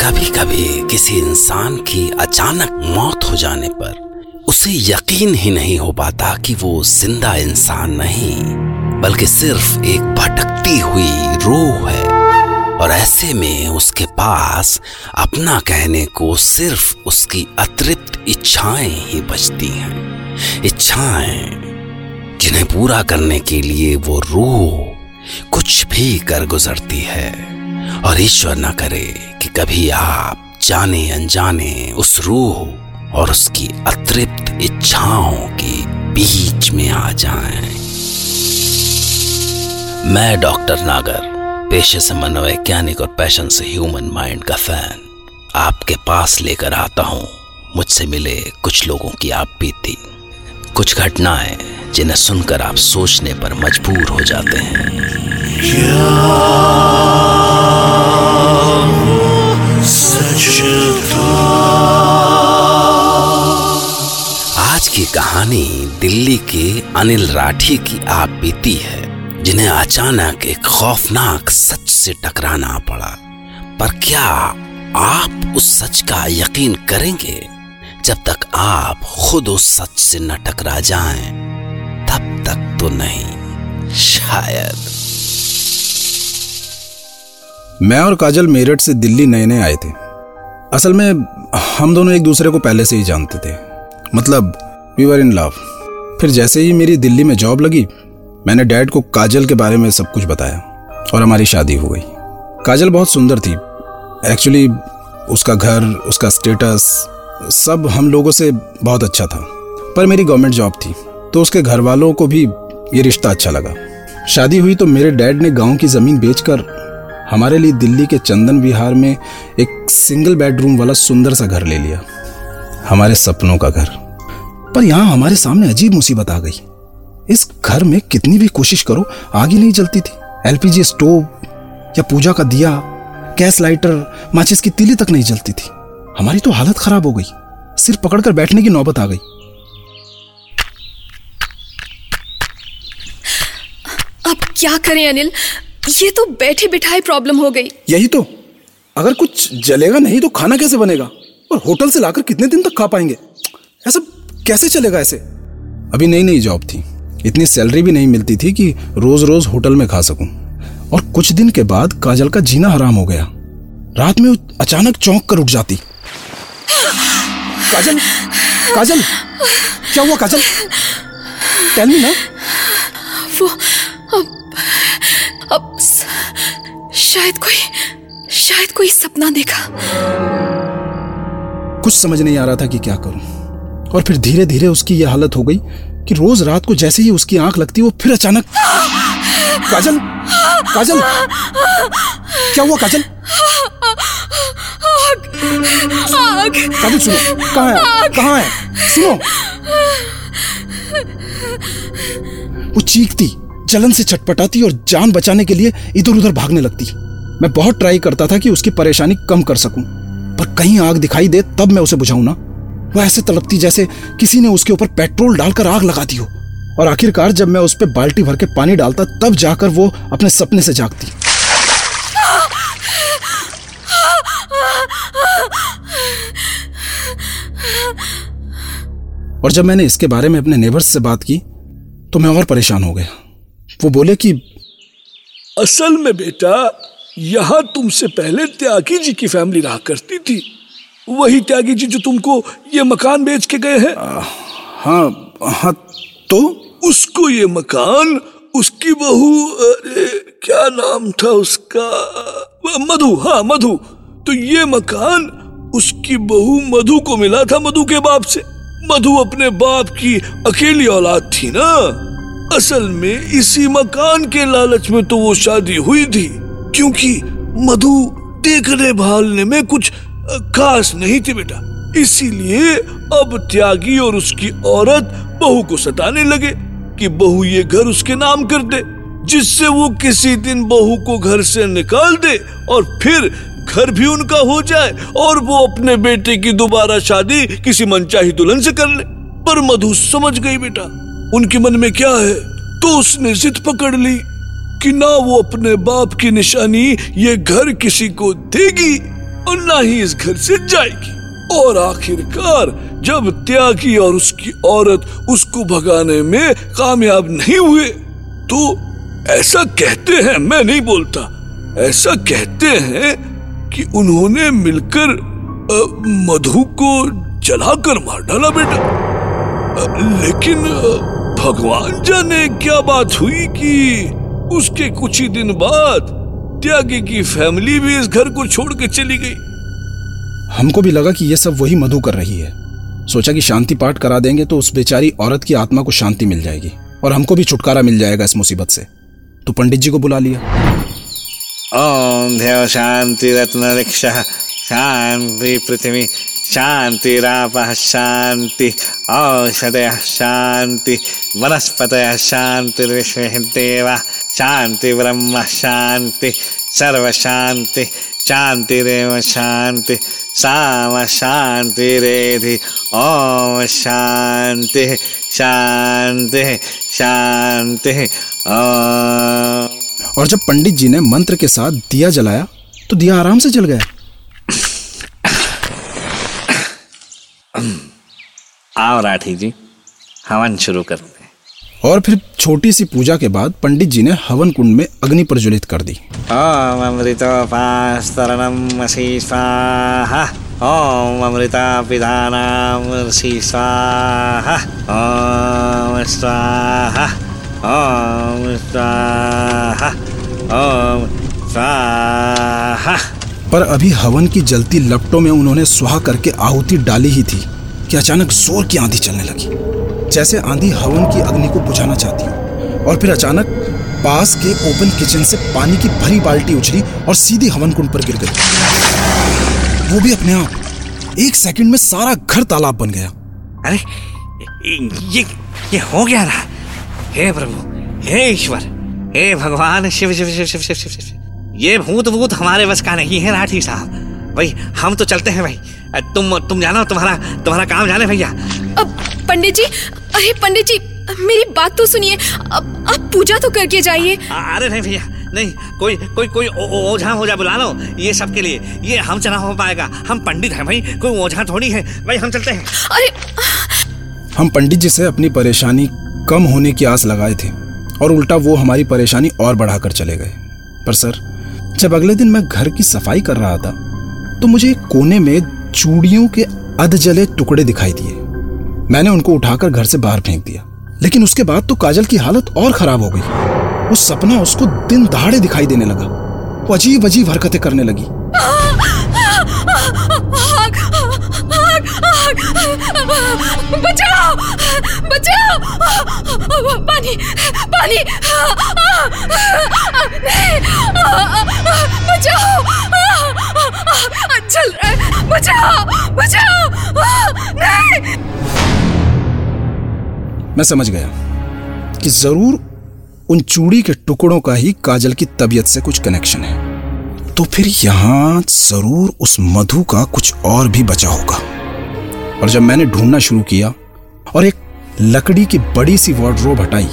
कभी कभी किसी इंसान की अचानक मौत हो जाने पर उसे यकीन ही नहीं हो पाता कि वो ज़िंदा इंसान नहीं, बल्कि सिर्फ़ एक भटकती हुई रूह है। और ऐसे में उसके पास अपना कहने को सिर्फ़ उसकी अतृप्त इच्छाएँ ही बचती हैं। इच्छाएँ जिन्हें पूरा करने के लिए वो रूह कुछ भी कर गुजरती है। और ईश्वर न करे कि कभी आप जाने अनजाने उस रूह और उसकी अतृप्त इच्छाओं के बीच में आ जाएँ। मैं डॉक्टर नागर, पेशे से मनोवैज्ञानिक और पैशन से ह्यूमन माइंड का फ़ैन। आपके पास लेकर आता हूँ। मुझसे मिले कुछ लोगों की आप बीती। कुछ घटनाएँ जिन्हें सुनकर आप सोचने पर मजबूर हो जाते हैं। आज की कहानी दिल्ली के अनिल राठी की आप बीती है, जिन्हें अचानक एक खौफनाक सच से टकराना पड़ा। पर क्या आप उस सच का यकीन करेंगे, जब तक आप खुद उस सच से न टकरा जाएँ, तब तक तो नहीं, शायद। मैं और काजल मेरठ से दिल्ली नए नए आए थे। असल में, हम दोनों एक दूसरे को पहले से ही जानते थे। मतलब वी वर इन लव फिर जैसे ही मेरी दिल्ली में जॉब लगी, मैंने डैड को काजल के बारे में सब कुछ बताया और हमारी शादी हो गई। काजल बहुत सुंदर थी। एक्चुअली उसका घर, उसका स्टेटस सब हम लोगों से बहुत अच्छा था। पर मेरी गवर्नमेंट जॉब थी तो उसके घर वालों को भी ये रिश्ता अच्छा लगा। शादी हुई तो मेरे डैड ने गाँव की ज़मीन बेचकर हमारे लिए दिल्ली के चंदन विहार में एक सिंगल बेडरूम वाला सुंदर सा घर ले लिया। हमारे सपनों का घर। पर यहाँ हमारे सामने अजीब मुसीबत आ गई। इस घर में कितनी भी कोशिश करो आग ही नहीं जलती थी। एलपीजी स्टोव या पूजा का दिया गैस लाइटर माचिस की तीली तक नहीं जलती थी। हमारी तो हालत खराब हो गई। सिर पकड़कर बैठने की नौबत आ गई। अब क्या करें अनिल? ये तो बैठे बिठाए प्रॉब्लम हो गई। यही तो। अगर कुछ जलेगा नहीं तो खाना कैसे बनेगा? और होटल से लाकर कितने दिन तक खा पाएँगे? ऐसा कैसे चलेगा ऐसे? अभी नई नई जॉब थी। इतनी सैलरी भी नहीं मिलती थी कि रोज रोज होटल में खा सकूँ। और कुछ दिन के बाद काजल का जीना हराम हो गया। रात में अचानक चौंक कर उठ जाती। काजल काजल, क्या हुआ काजल? टेल मी ना। वो अब अब शायद कोई शायद कोई सपना देखा। कुछ समझ नहीं आ रहा था कि क्या करूँ। और फिर धीरे धीरे उसकी यह हालत हो गई कि रोज रात को जैसे ही उसकी आँख लगती वो फिर अचानक काजल! काजल! क्या हुआ काजल? आग! काजल सुनो। कहाँ है? कहाँ है? सुनो। वो चीखती जलन से छटपटाती और जान बचाने के लिए इधर उधर भागने लगती। मैं बहुत ट्राई करता था कि उसकी परेशानी कम कर सकूँ, पर कहीं आग दिखाई दे, तब मैं उसे बुझाऊं ना। वो ऐसे तड़पती जैसे किसी ने उसके ऊपर पेट्रोल डालकर आग लगा दी हो। और आखिरकार जब मैं उस पर बाल्टी भर के पानी डालता, तब जाकर वो अपने सपने से जागती। और जब मैंने इसके बारे में अपने नेबर्स से बात की तो मैं और परेशान हो गया। वो बोले कि, असल में बेटा यहाँ तुमसे पहले त्यागी जी की फैमिली रहा करती थी। वही त्यागी जी जो तुमको ये मकान बेच के गए हैं। हाँ हाँ तो? उसको ये मकान उसकी बहू अरे क्या नाम था उसका? मधु हाँ मधु। तो ये मकान उसकी बहू मधु को मिला था मधु के बाप से। मधु अपने बाप की अकेली औलाद थी ना। असल में इसी मकान के लालच में तो वो शादी हुई थी। क्योंकि मधु देखने भालने में कुछ खास नहीं थी बेटा। इसीलिए अब त्यागी और उसकी औरत बहू को सताने लगे कि बहू ये घर उसके नाम कर दे, जिससे वो किसी दिन बहू को घर से निकाल दे और फिर घर भी उनका हो जाए और वो अपने बेटे की दोबारा शादी किसी मनचाही दुल्हन से कर ले। पर मधु समझ गई बेटा, उनके मन में क्या है? तो उसने जिद पकड़ ली। कि ना वो अपने बाप की निशानी ये घर किसी को देगी और ना ही इस घर से जाएगी। और आखिरकार जब त्यागी और उसकी औरत उसको भगाने में कामयाब नहीं हुए तो ऐसा कहते हैं, मैं नहीं बोलता, ऐसा कहते हैं कि उन्होंने मिलकर मधु को जलाकर मार डाला बेटा। लेकिन भगवान जाने क्या बात हुई कि उसके कुछ ही दिन बाद त्यागी की फैमिली भी इस घर को छोड़ के चली गई। हमको भी लगा कि ये सब वही मधु कर रही है। सोचा कि शांति पाठ करा देंगे तो उस बेचारी औरत की आत्मा को शांति मिल जाएगी और हमको भी छुटकारा मिल जाएगा इस मुसीबत से। तो पंडित जी को बुला लिया। ओम देव शांति रत्न रिक्षा शांति पृथ्वी शांतिराप शांति औषधय शांति वनस्पत शांतिर्विश्वदेव शांति ब्रह्म शांति सर्व शांति शांति रेव शांति साम शांतिरेधि ओम शांति शांति शांति और जब पंडित जी ने मंत्र के साथ दिया जलाया तो दिया आराम से जल गया। आओ राठी जी हवन शुरू करते हैं और फिर छोटी सी पूजा के बाद पंडित जी ने हवन कुंड में अग्नि प्रज्वलित कर दी। ओम स्वाहा। ओम अमृता पिधानामसि स्वाहा। ओम स्वाहा। ओम स्वाहा। ओम स्वाहा। पर अभी हवन की जलती लपटों में उन्होंने सुहा करके आहुति डाली ही थी कि अचानक ज़ोर की आंधी चलने लगी। जैसे आंधी हवन की अग्नि को बुझाना चाहती हो। और फिर अचानक पास के ओपन किचन से पानी की भरी बाल्टी उछली और सीधी हवन कुंड पर गिर गई। वो भी अपने आप। एक सेकंड में सारा घर तालाब बन गया। अरे ये ये हो गया ना? हे प्रभु हे ईश्वर हे भगवान शिव शिव शिव शिव शिव शिव शिव। ये भूत भूत हमारे बस का नहीं है राठी साहब। भाई हम तो चलते हैं भाई। तुम तुम जानो तुम्हारा तुम्हारा काम जाने भैया। पंडित जी अरे पंडित जी मेरी बात तो सुनिए। अब आप पूजा तो करके जाइए। अरे नहीं भैया नहीं कोई कोई कोई ओझा ओझा बुला लो ये सब के लिए। ये हमसे ना हो पाएगा। हम पंडित हैं भाई कोई ओझा थोड़ी है। भाई हम चलते हैं। अरे हम पंडित जी से अपनी परेशानी कम होने की आस लगाए थे और उल्टा वो हमारी परेशानी और बढ़ाकर चले गए। पर सर जब अगले दिन मैं घर की सफ़ाई कर रहा था तो मुझे एक कोने में चूड़ियों के अधजले टुकड़े दिखाई दिए। मैंने उनको उठाकर घर से बाहर फेंक दिया। लेकिन उसके बाद तो काजल की हालत और खराब हो गई। वो सपना उसको दिन दहाड़े दिखाई देने लगा। वो अजीब अजीब हरकतें करने लगी। बचाओ! बचाओ! पानी पानी! बचाओ! चल, बचाओ! बचाओ! नहीं! मैं समझ गया कि ज़रूर उन चूड़ी के टुकड़ों का ही काजल की तबीयत से कुछ कनेक्शन है। तो फिर यहाँ ज़रूर उस मधु का कुछ और भी बचा होगा। और जब मैंने ढूंढना शुरू किया और एक लकड़ी की बड़ी सी वार्डरोब हटाई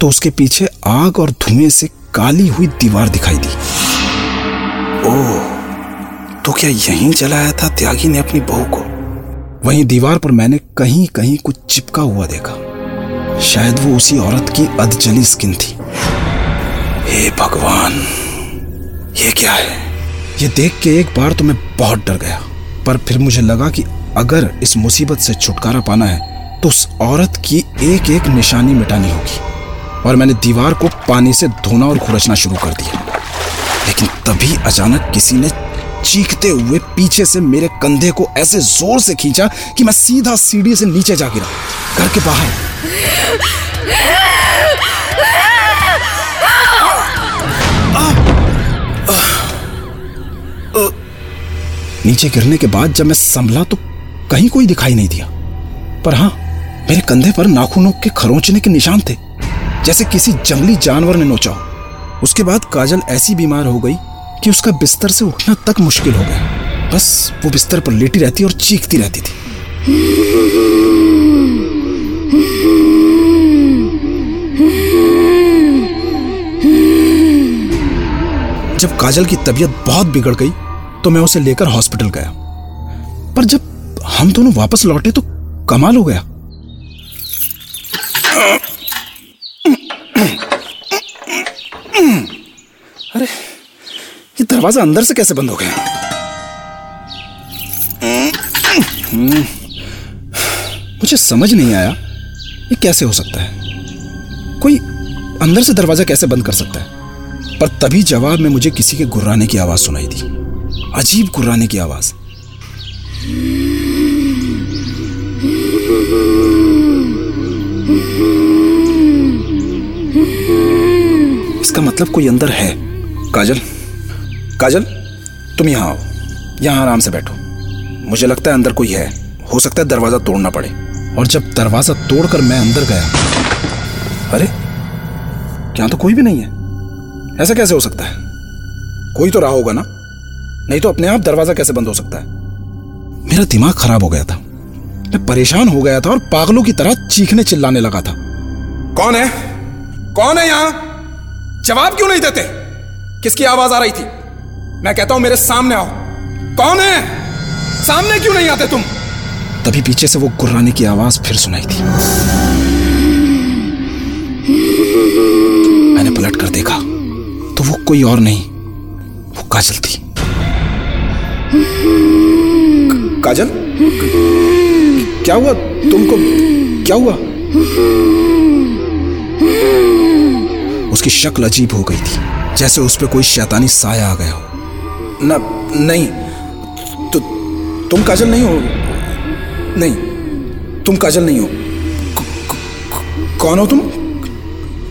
तो उसके पीछे आग और धुएँ से काली हुई दीवार दिखाई दी। ओह तो क्या यहीं जलाया था त्यागी ने अपनी बहू को? वहीं दीवार पर मैंने कहीं कहीं कुछ चिपका हुआ देखा। शायद वो उसी औरत की अधजली स्किन थी। हे भगवान, ये क्या है? ये देख के एक बार तो मैं बहुत डर गया, पर फिर मुझे लगा कि अगर इस मुसीबत से छुटकारा पाना है तो उस औरत की एक एक निशानी मिटानी होगी। और मैंने दीवार को पानी से धोना और खुरचना शुरू कर दिया। लेकिन तभी अचानक किसी ने चीखते हुए पीछे से मेरे कंधे को ऐसे ज़ोर से खींचा कि मैं सीधा सीढ़ी से नीचे जा गिरा, घर के बाहर। नीचे गिरने के बाद जब मैं संभला तो कहीं कोई दिखाई नहीं दिया। पर हाँ मेरे कंधे पर नाखूनों के खरोंचने के निशान थे। जैसे किसी जंगली जानवर ने नोचा हो। उसके बाद काजल ऐसी बीमार हो गई कि उसका बिस्तर से उठना तक मुश्किल हो गया। बस वो बिस्तर पर लेटी रहती और चीखती रहती थी। काजल की तबीयत बहुत बिगड़ गई तो मैं उसे लेकर हॉस्पिटल गया। पर जब हम दोनों वापस लौटे तो कमाल हो गया। अरे, ये दरवाज़ा अंदर से कैसे बंद हो गया? मुझे समझ नहीं आया, ये कैसे हो सकता है? कोई अंदर से दरवाज़ा कैसे बंद कर सकता है? पर तभी जवाब में मुझे किसी के गुर्राने की आवाज़ सुनाई दी। अजीब गुर्राने की आवाज़। इसका मतलब कोई अंदर है। काजल काजल, तुम यहाँ आओ। यहाँ आराम से बैठो। मुझे लगता है अंदर कोई है। हो सकता है दरवाज़ा तोड़ना पड़े। और जब दरवाज़ा तोड़कर मैं अंदर गया। अरे क्या तो कोई भी नहीं है। ऐसा कैसे हो सकता है? कोई तो रहा होगा ना? नहीं तो अपने आप दरवाज़ा कैसे बंद हो सकता है? मेरा दिमाग खराब हो गया था। मैं परेशान हो गया था और पागलों की तरह चीखने चिल्लाने लगा था। कौन है? कौन है यहाँ? जवाब क्यों नहीं देते? किसकी आवाज़ आ रही थी? मैं कहता हूँ, मेरे सामने आओ। कौन है? सामने क्यों नहीं आते तुम? तभी पीछे से वो गुर्राने की आवाज़ फिर सुनाई थी कोई और नहीं। वो काजल थी। काजल? क्या हुआ? तुमको क्या हुआ? उसकी शक्ल अजीब हो गई थी, जैसे उस पर कोई शैतानी साया आ गया हो। ना, नहीं तो तुम काजल नहीं हो? नहीं, तुम काजल नहीं हो। कौन हो तुम?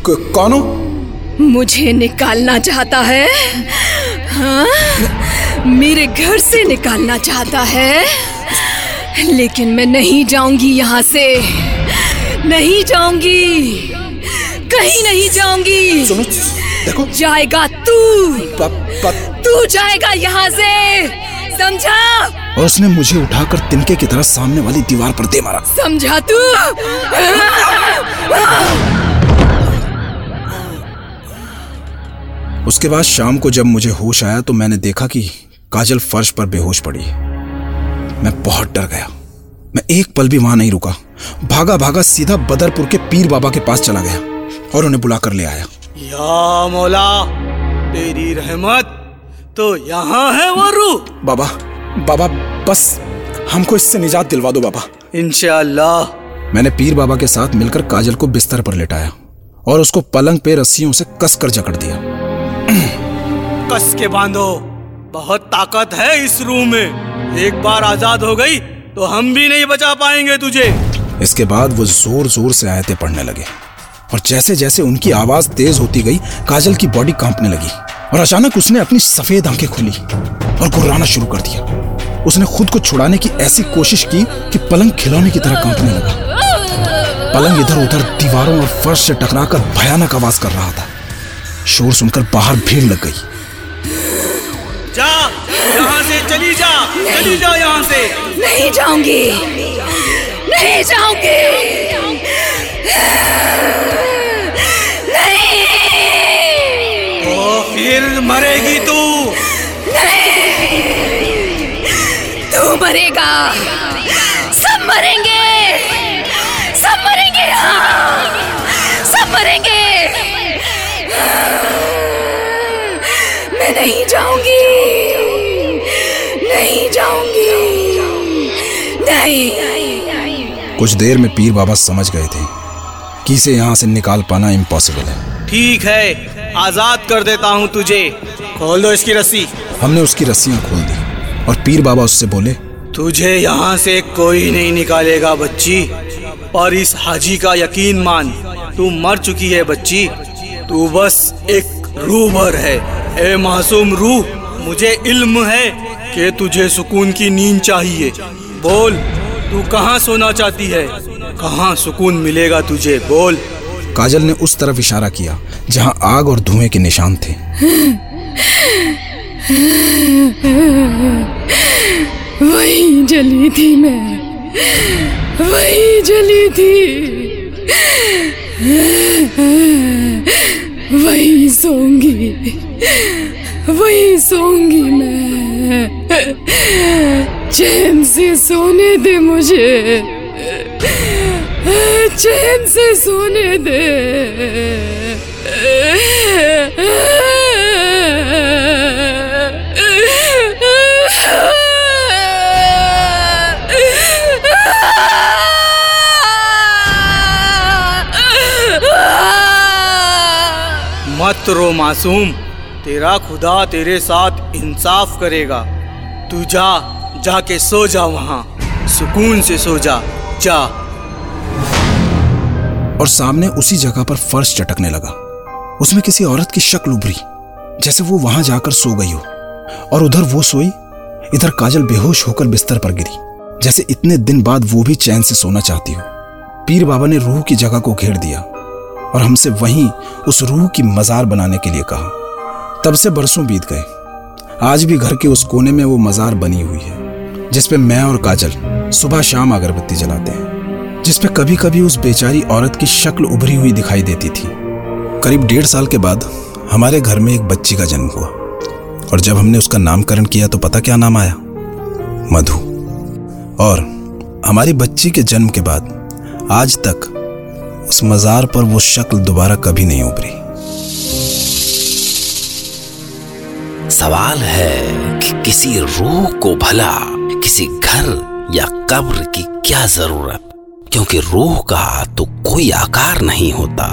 कौन हो? मुझे निकालना चाहता है। हाँ? मेरे घर से निकालना चाहता है। लेकिन मैं नहीं जाऊँगी यहाँ से। नहीं जाऊँगी। कहीं नहीं जाऊँगी। देखो। जाएगा तू। प, प, तू जाएगा यहाँ से। समझा? और उसने मुझे उठाकर तिनके की तरह सामने वाली दीवार पर दे मारा। समझा तू? उसके बाद शाम को जब मुझे होश आया तो मैंने देखा कि काजल फर्श पर बेहोश पड़ी है। मैं बहुत डर गया। मैं एक पल भी वहाँ नहीं रुका। भागा भागा सीधा बदरपुर के पीर बाबा के पास चला गया और उन्हें बुलाकर ले आया। या मौला तेरी रहमत तो यहाँ है वो रूह बाबा बाबा बस हमको इससे निजात दिलवा दो बाबा। इंशाल्लाह मैंने पीर बाबा के साथ मिलकर काजल को बिस्तर पर लेटाया और उसको पलंग पे रस्सियों से कसकर जकड़ दिया। कस के बांधो। बहुत ताकत है इस रूह में। एक बार आज़ाद हो गई तो हम भी नहीं बचा पाएँगे तुझे। इसके बाद वो ज़ोर ज़ोर से आयतें पढ़ने लगे। और जैसे जैसे उनकी आवाज़ तेज होती गई, काजल की बॉडी कांपने लगी। और अचानक उसने अपनी सफ़ेद आँखें खोली और गुर्राना शुरू कर दिया। उसने खुद को छुड़ाने की ऐसी कोशिश की कि पलंग खिलौने की तरह कांपने लगा। पलंग इधर उधर दीवारों और फर्श से टकराकर भयानक आवाज़ कर रहा था। शोर सुनकर बाहर भीड़ लग गई। चली जा चली जा यहाँ से। नहीं जाऊँगी। नहीं जाऊँगी। नहीं। तो फिर मरेगी तू। तू मरेगा। सब मरेंगे। सब मरेंगे। हाँ सब मरेंगे। मैं नहीं जाऊँगी। नहीं जाऊँगी। नहीं। कुछ देर में पीर बाबा समझ गए थे कि इसे यहाँ से निकाल पाना इम्पॉसिबल है। ठीक है आज़ाद कर देता हूँ तुझे। खोल दो इसकी रस्सी। हमने उसकी रस्सियाँ खोल दी और पीर बाबा उससे बोले तुझे यहाँ से कोई नहीं निकालेगा बच्ची। और इस हाजी का यकीन मान तू मर चुकी है बच्ची। तू बस एक रूह भर है। ए मासूम रूह मुझे इल्म है। कि तुझे सुकून की नींद चाहिए। बोल तू कहाँ सोना चाहती है? कहाँ सुकून मिलेगा तुझे? बोल। काजल ने उस तरफ़ इशारा किया जहाँ आग और धुएँ के निशान थे। वही जली थी मैं। वही जली थी। वही सोंगी। वही सोंगी मैं। चैन से सोने दे मुझे। चैन से सोने दे। मत रो मासूम, तेरा खुदा तेरे साथ इंसाफ करेगा। तू जा, जाके सो जा वहाँ। सुकून से सो जा जा। और सामने उसी जगह पर फर्श चटकने लगा। उसमें किसी औरत की शक्ल उभरी, जैसे वो वहाँ जाकर सो गई हो। और उधर वो सोई, इधर काजल बेहोश होकर बिस्तर पर गिरी, जैसे इतने दिन बाद वो भी चैन से सोना चाहती हो। पीर बाबा ने रूह की जगह को घेर दिया और हमसे वहीं उस रूह की मजार बनाने के लिए कहा। तब से बरसों बीत गए। आज भी घर के उस कोने में वो मजार बनी हुई है जिसपे मैं और काजल सुबह शाम अगरबत्ती जलाते हैं जिसपे कभी कभी उस बेचारी औरत की शक्ल उभरी हुई दिखाई देती थी। करीब डेढ़ साल के बाद हमारे घर में एक बच्ची का जन्म हुआ, और जब हमने उसका नामकरण किया तो पता क्या नाम आया? मधु। और हमारी बच्ची के जन्म के बाद आज तक उस मजार पर वो शक्ल दोबारा कभी नहीं उभरी। सवाल है कि किसी रूह को भला, किसी घर या कब्र की क्या ज़रूरत? क्योंकि रूह का तो कोई आकार नहीं होता।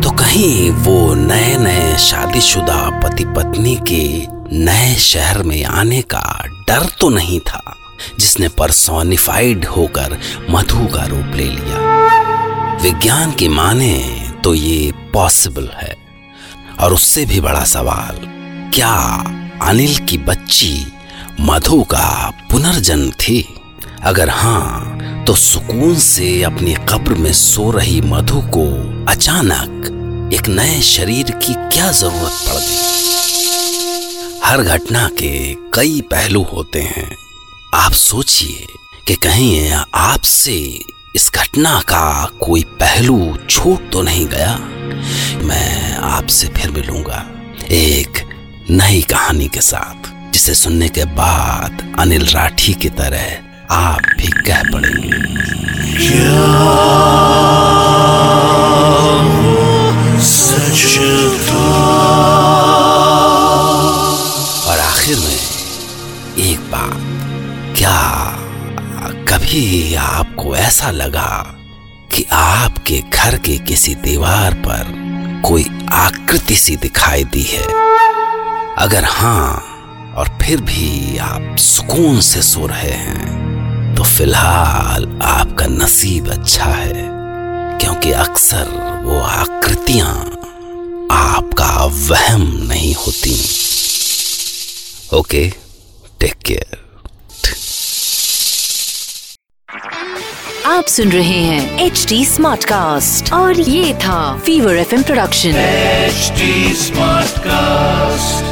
तो कहीं वो नए नए शादीशुदा पति पत्नी के नए शहर में आने का डर तो नहीं था, जिसने परसोनिफाइड होकर मधु का रूप ले लिया। विज्ञान की माने तो ये पॉसिबल है। और उससे भी बड़ा सवाल, क्या अनिल की बच्ची मधु का पुनर्जन्म थी। अगर हाँ तो सुकून से अपनी कब्र में सो रही मधु को अचानक एक नए शरीर की क्या ज़रूरत पड़ गई? हर घटना के कई पहलू होते हैं। आप सोचिए कि कहीं आपसे इस घटना का कोई पहलू छूट तो नहीं गया। मैं आपसे फिर मिलूँगा। एक नई कहानी के साथ, जिसे सुनने के बाद अनिल राठी की तरह आप भी कह पड़ेंगे। और आखिर में एक बात, क्या कभी आपको ऐसा लगा कि आपके घर के किसी दीवार पर कोई आकृति सी दिखाई दी है? अगर हाँ और फिर भी आप सुकून से सो रहे हैं तो फ़िलहाल आपका नसीब अच्छा है क्योंकि अक्सर वो आकृतियाँ आपका वहम नहीं होती। Okay take care. आप सुन रहे हैं एच डी स्मार्ट कास्ट और ये था Fever F production H smart cast